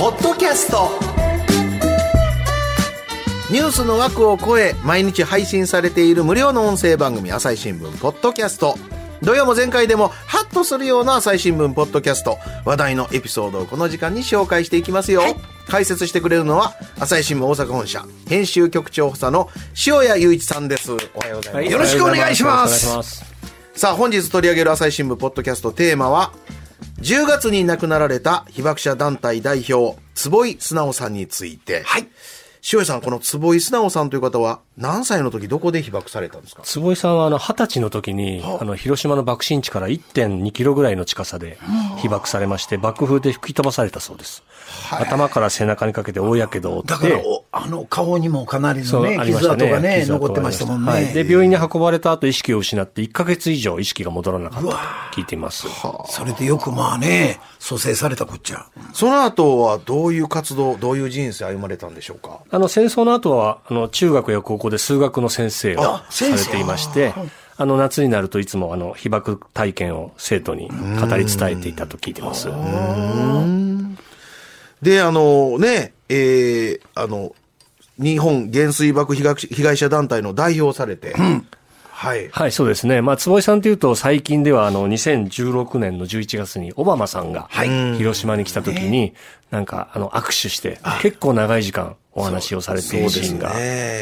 ポッドキャスト。ニュースの枠を超え毎日配信されている無料の音声番組朝日新聞ポッドキャスト。土曜も前回でもハッとするような朝日新聞ポッドキャスト話題のエピソードをこの時間に紹介していきますよ、解説してくれるのは朝日新聞大阪本社編集局長補佐の塩谷雄一さんです。おはようございます、よろしくお願いします。お願いします。さあ本日取り上げる朝日新聞ポッドキャストテーマは10月に亡くなられた被爆者団体代表坪井直さんについて。はい。塩谷さんこの坪井直さんという方は何歳の時どこで被爆されたんですか？坪井さんはあの二十歳の時に、あ。の広島の爆心地から1.2キロぐらいの近さで被爆されまして、爆風で吹き飛ばされたそうです。頭から背中にかけて大やけどを負って、だからおあの顔にもかなりのね傷跡がね傷跡残ってましたもんね、はい。で、病院に運ばれた後意識を失って1ヶ月以上意識が戻らなかったと聞いています。それでよくまあね蘇生されたこっちゃ。その後はどういう活動どういう人生歩まれたんでしょうか？あの戦争の後は、あの中学や高校で数学の先生をあされていまして、あの夏になるといつもあの被爆体験を生徒に語り伝えていたと聞いてます。であのねえーあの日本原水爆被害者団体の代表をされて、はい。はい、そうですね。まあ、坪井さんというと、最近では、あの、2016年の11月に、オバマさんが、広島に来た時に、なんか、あの、握手して、結構長い時間、お話をされているシーンが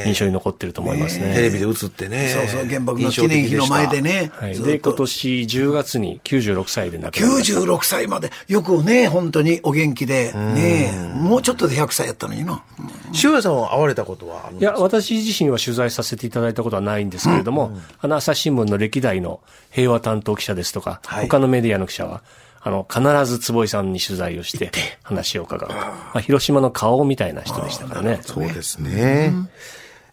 印象に残ってると思いますね。テレビで映ってね。そうそう原爆の記念碑の前でね、はい。で、今年10月に96歳で亡くなりました。96歳までよくね本当にお元気で。ねもうちょっとで100歳やったのにな。塩谷さんは会われたことはあるんいや、ですか私自身は取材させていただいたことはないんですけれども、あの、朝日新聞の歴代の平和担当記者ですとか、はい。他のメディアの記者は、あの、必ず坪井さんに取材をして、話を伺うと。まあ、広島の顔みたいな人でしたからね。そうですね。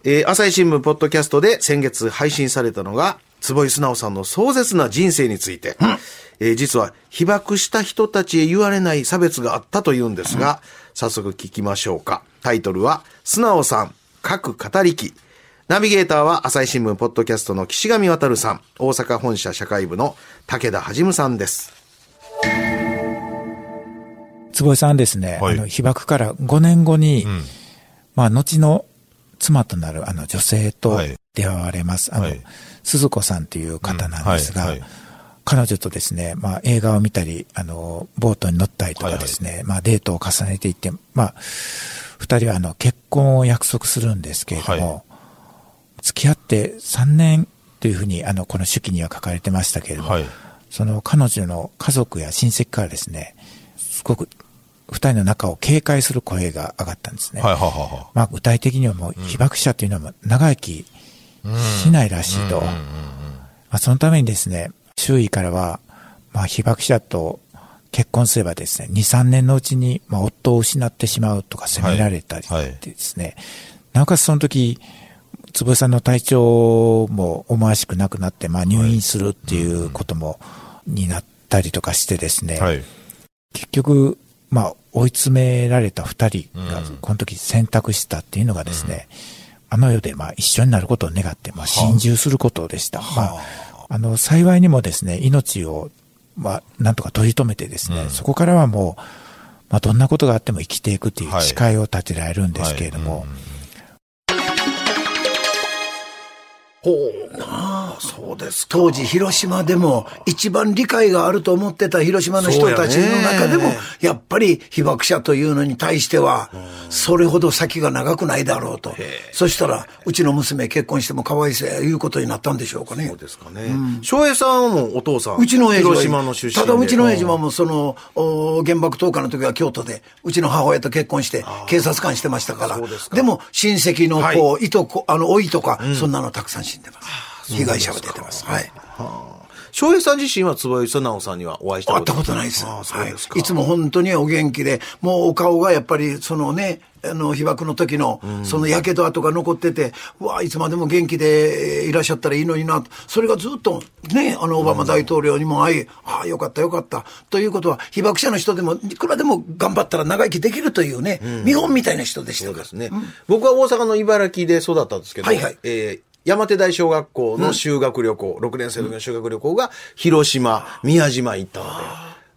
えー朝日新聞ポッドキャストで先月配信されたのが、坪井直さんの壮絶な人生について、えー実は被爆した人たちへ言われない差別があったというんですが、早速聞きましょうか。タイトルは、素直さん、各語りき。ナビゲーターは朝日新聞ポッドキャストの岸上渉さん、大阪本社社会部の武田はじむさんです。坪井さんですね、はい。あの被爆から5年後に、まあ、後の妻となるあの女性とはい。出会われます、あのはい。鈴子さんという方なんですが、うんはい。はい。彼女とですね、まあ、映画を見たりあのボートに乗ったりとかですね、まあ、デートを重ねていって、まあ、2人はあの結婚を約束するんですけれども、は付き合って3年というふうにあのこの手記には書かれてましたけれども、はい。その彼女の家族や親戚からですね、すごく2人の仲を警戒する声が上がったんですね。はいはいはいはまあ、具体的にはもう被爆者というのは長生きしないらしいと。まあ、そのためにですね、周囲からは、まあ、被爆者と結婚すればですね、2、3年のうちに、まあ、夫を失ってしまうとか責められたりはいはい。ですね、なおかつその時、坪井さんの体調も思わしくなくなって、まあ、入院するっていうことも、になったりとかしてですね、はい。結局、まあ、追い詰められた2人が、この時選択したっていうのがですね、あの世でまあ一緒になることを願って、まあ、心中することでした。まあ、あの、幸いにもですね、命を、まあ、なんとか取り留めてですね、そこからはもう、まあ、どんなことがあっても生きていくっていうはい。誓いを立てられるんですけれども、ほう。ああ、そうですか。当時広島でも一番理解があると思ってた広島の人たちの中でもやっぱり被爆者というのに対してはそれほど先が長くないだろうと。そしたらうちの娘結婚してもかわいそうやいうことになったんでしょうかね。そうですかね。翔平さんもお父さん。うちの広島の出身で。ただうちの親父はもうそのお原爆投下の時は京都でうちの母親と結婚して警察官してましたから。ですか。でも親戚のはい。こういとこあの甥いとかそんなのたくさん死んでます被害者が出てますはい翔平さん自身は坪井素直さんにはお会いした会ったことことないです。ああそうですか。はい。いつも本当にお元気で、もうお顔がやっぱり、そのね、あの、被爆の時の、その火傷跡が残ってて、うわ、いつまでも元気でえーいらっしゃったらいいのにな、それがずっと、ね、あの、オバマ大統領にも会い、ああ、よかったよかった。ということは、被爆者の人でも、いくらでも頑張ったら長生きできるというね、見本みたいな人でしたから。そうですね。僕は大阪の茨城で育ったんですけど、はいはいえー山手大小学校の修学旅行、6年生の時の修学旅行が広島、宮島行ったので、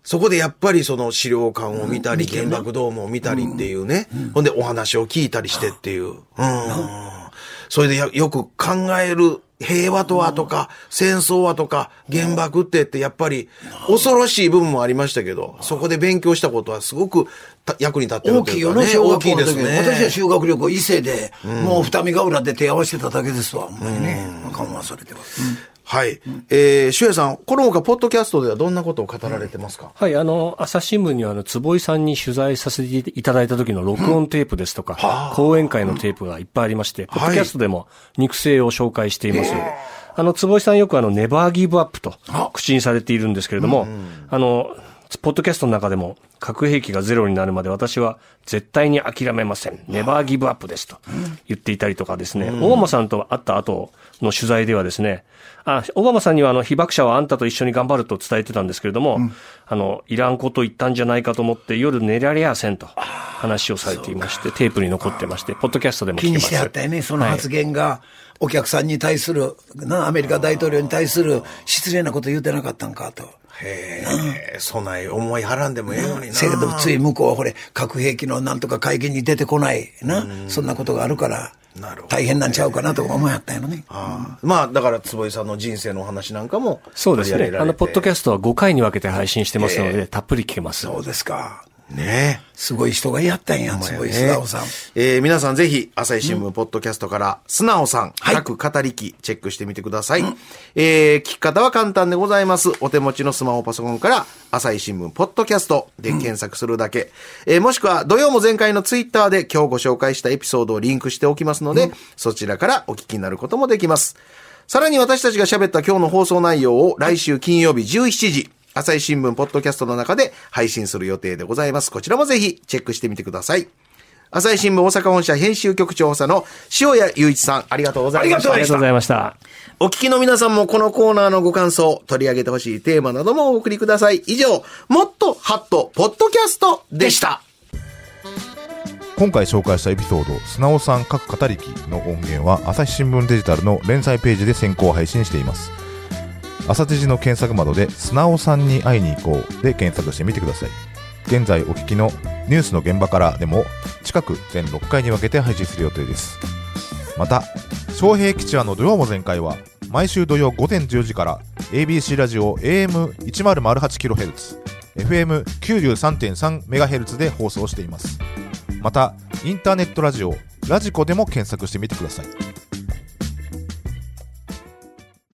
そこでやっぱりその資料館を見たり、原爆ドームを見たりっていうね、ほんでお話を聞いたりしてっていう。うん。それでやよく考える平和とはとか、戦争はとか、原爆ってってやっぱり恐ろしい部分もありましたけど、そこで勉強したことはすごくた役に立ってる大きいよね、というかね。小学校の時大きいですね。私は修学旅行伊勢で、もう二見ヶ浦で手合わせてただけですわ、ほんまにね。緩和されてます。はい。えー、シュエさん、この他、ポッドキャストではどんなことを語られてますか、はい、あの、朝日新聞には、あの、坪井さんに取材させていただいた時の録音テープですとか、講演会のテープがいっぱいありまして、ポッドキャストでも肉声を紹介しています。あの、坪井さんよくあの、ネバーギブアップと口にされているんですけれども、あの、ポッドキャストの中でも、核兵器がゼロになるまで私は絶対に諦めません。ネバーギブアップですと言っていたりとかですね、オバマさんと会った後の取材ではですね、あ、オバマさんにはあの被爆者はあんたと一緒に頑張ると伝えてたんですけれども、あの、いらんこと言ったんじゃないかと思って夜寝られやせんと話をされていまして、テープに残ってまして、ポッドキャストでも聞けます。気にしてあったよね、その発言が、お客さんに対する、な、アメリカ大統領に対する失礼なこと言ってなかったんかと。へえ、備え思いはらんでもええのにな。せやけど、つい向こうはほれ、核兵器のなんとか会見に出てこない、な、そんなことがあるからなるほ、ど大変なんちゃうかなとか思いはったんやろね。ああまあ、だから、坪井さんの人生のお話なんかもそうですね。あの、ポッドキャャストは5回に分けて配信してますので、たっぷり聞けます。そうですか。ねすごい人がやったんや、すごい素直さん。えー皆さんぜひ、朝日新聞ポッドキャストから、素直さん、各語り機、チェックしてみてください。えー聞き方は簡単でございます。お手持ちのスマホパソコンから、朝日新聞ポッドキャストで検索するだけ。えーもしくは、土曜も前回のツイッターで今日ご紹介したエピソードをリンクしておきますので、そちらからお聞きになることもできます。さらに私たちが喋った今日の放送内容を来週金曜日17時、朝日新聞ポッドキャストの中で配信する予定でございます。こちらもぜひチェックしてみてください。朝日新聞大阪本社編集局長補佐の塩谷雄一さん、ありがとうございました。ありがとうございました。お聞きの皆さんもこのコーナーのご感想、取り上げてほしいテーマなどもお送りください。以上、もっとハットポッドキャストでした。今回紹介したエピソード「素直さん各語り機」の音源は朝日新聞デジタルの連載ページで先行配信しています朝デジの検索窓で「素直さんに会いに行こう」で検索してみてください。現在お聞きのニュースの現場からでも近く全6回に分けて配信する予定です。また昌平吉弥の土曜も全開は毎週土曜午前10時から ABC ラジオ AM1008kHz FM93.3MHz で放送しています。またインターネットラジオラジコでも検索してみてください。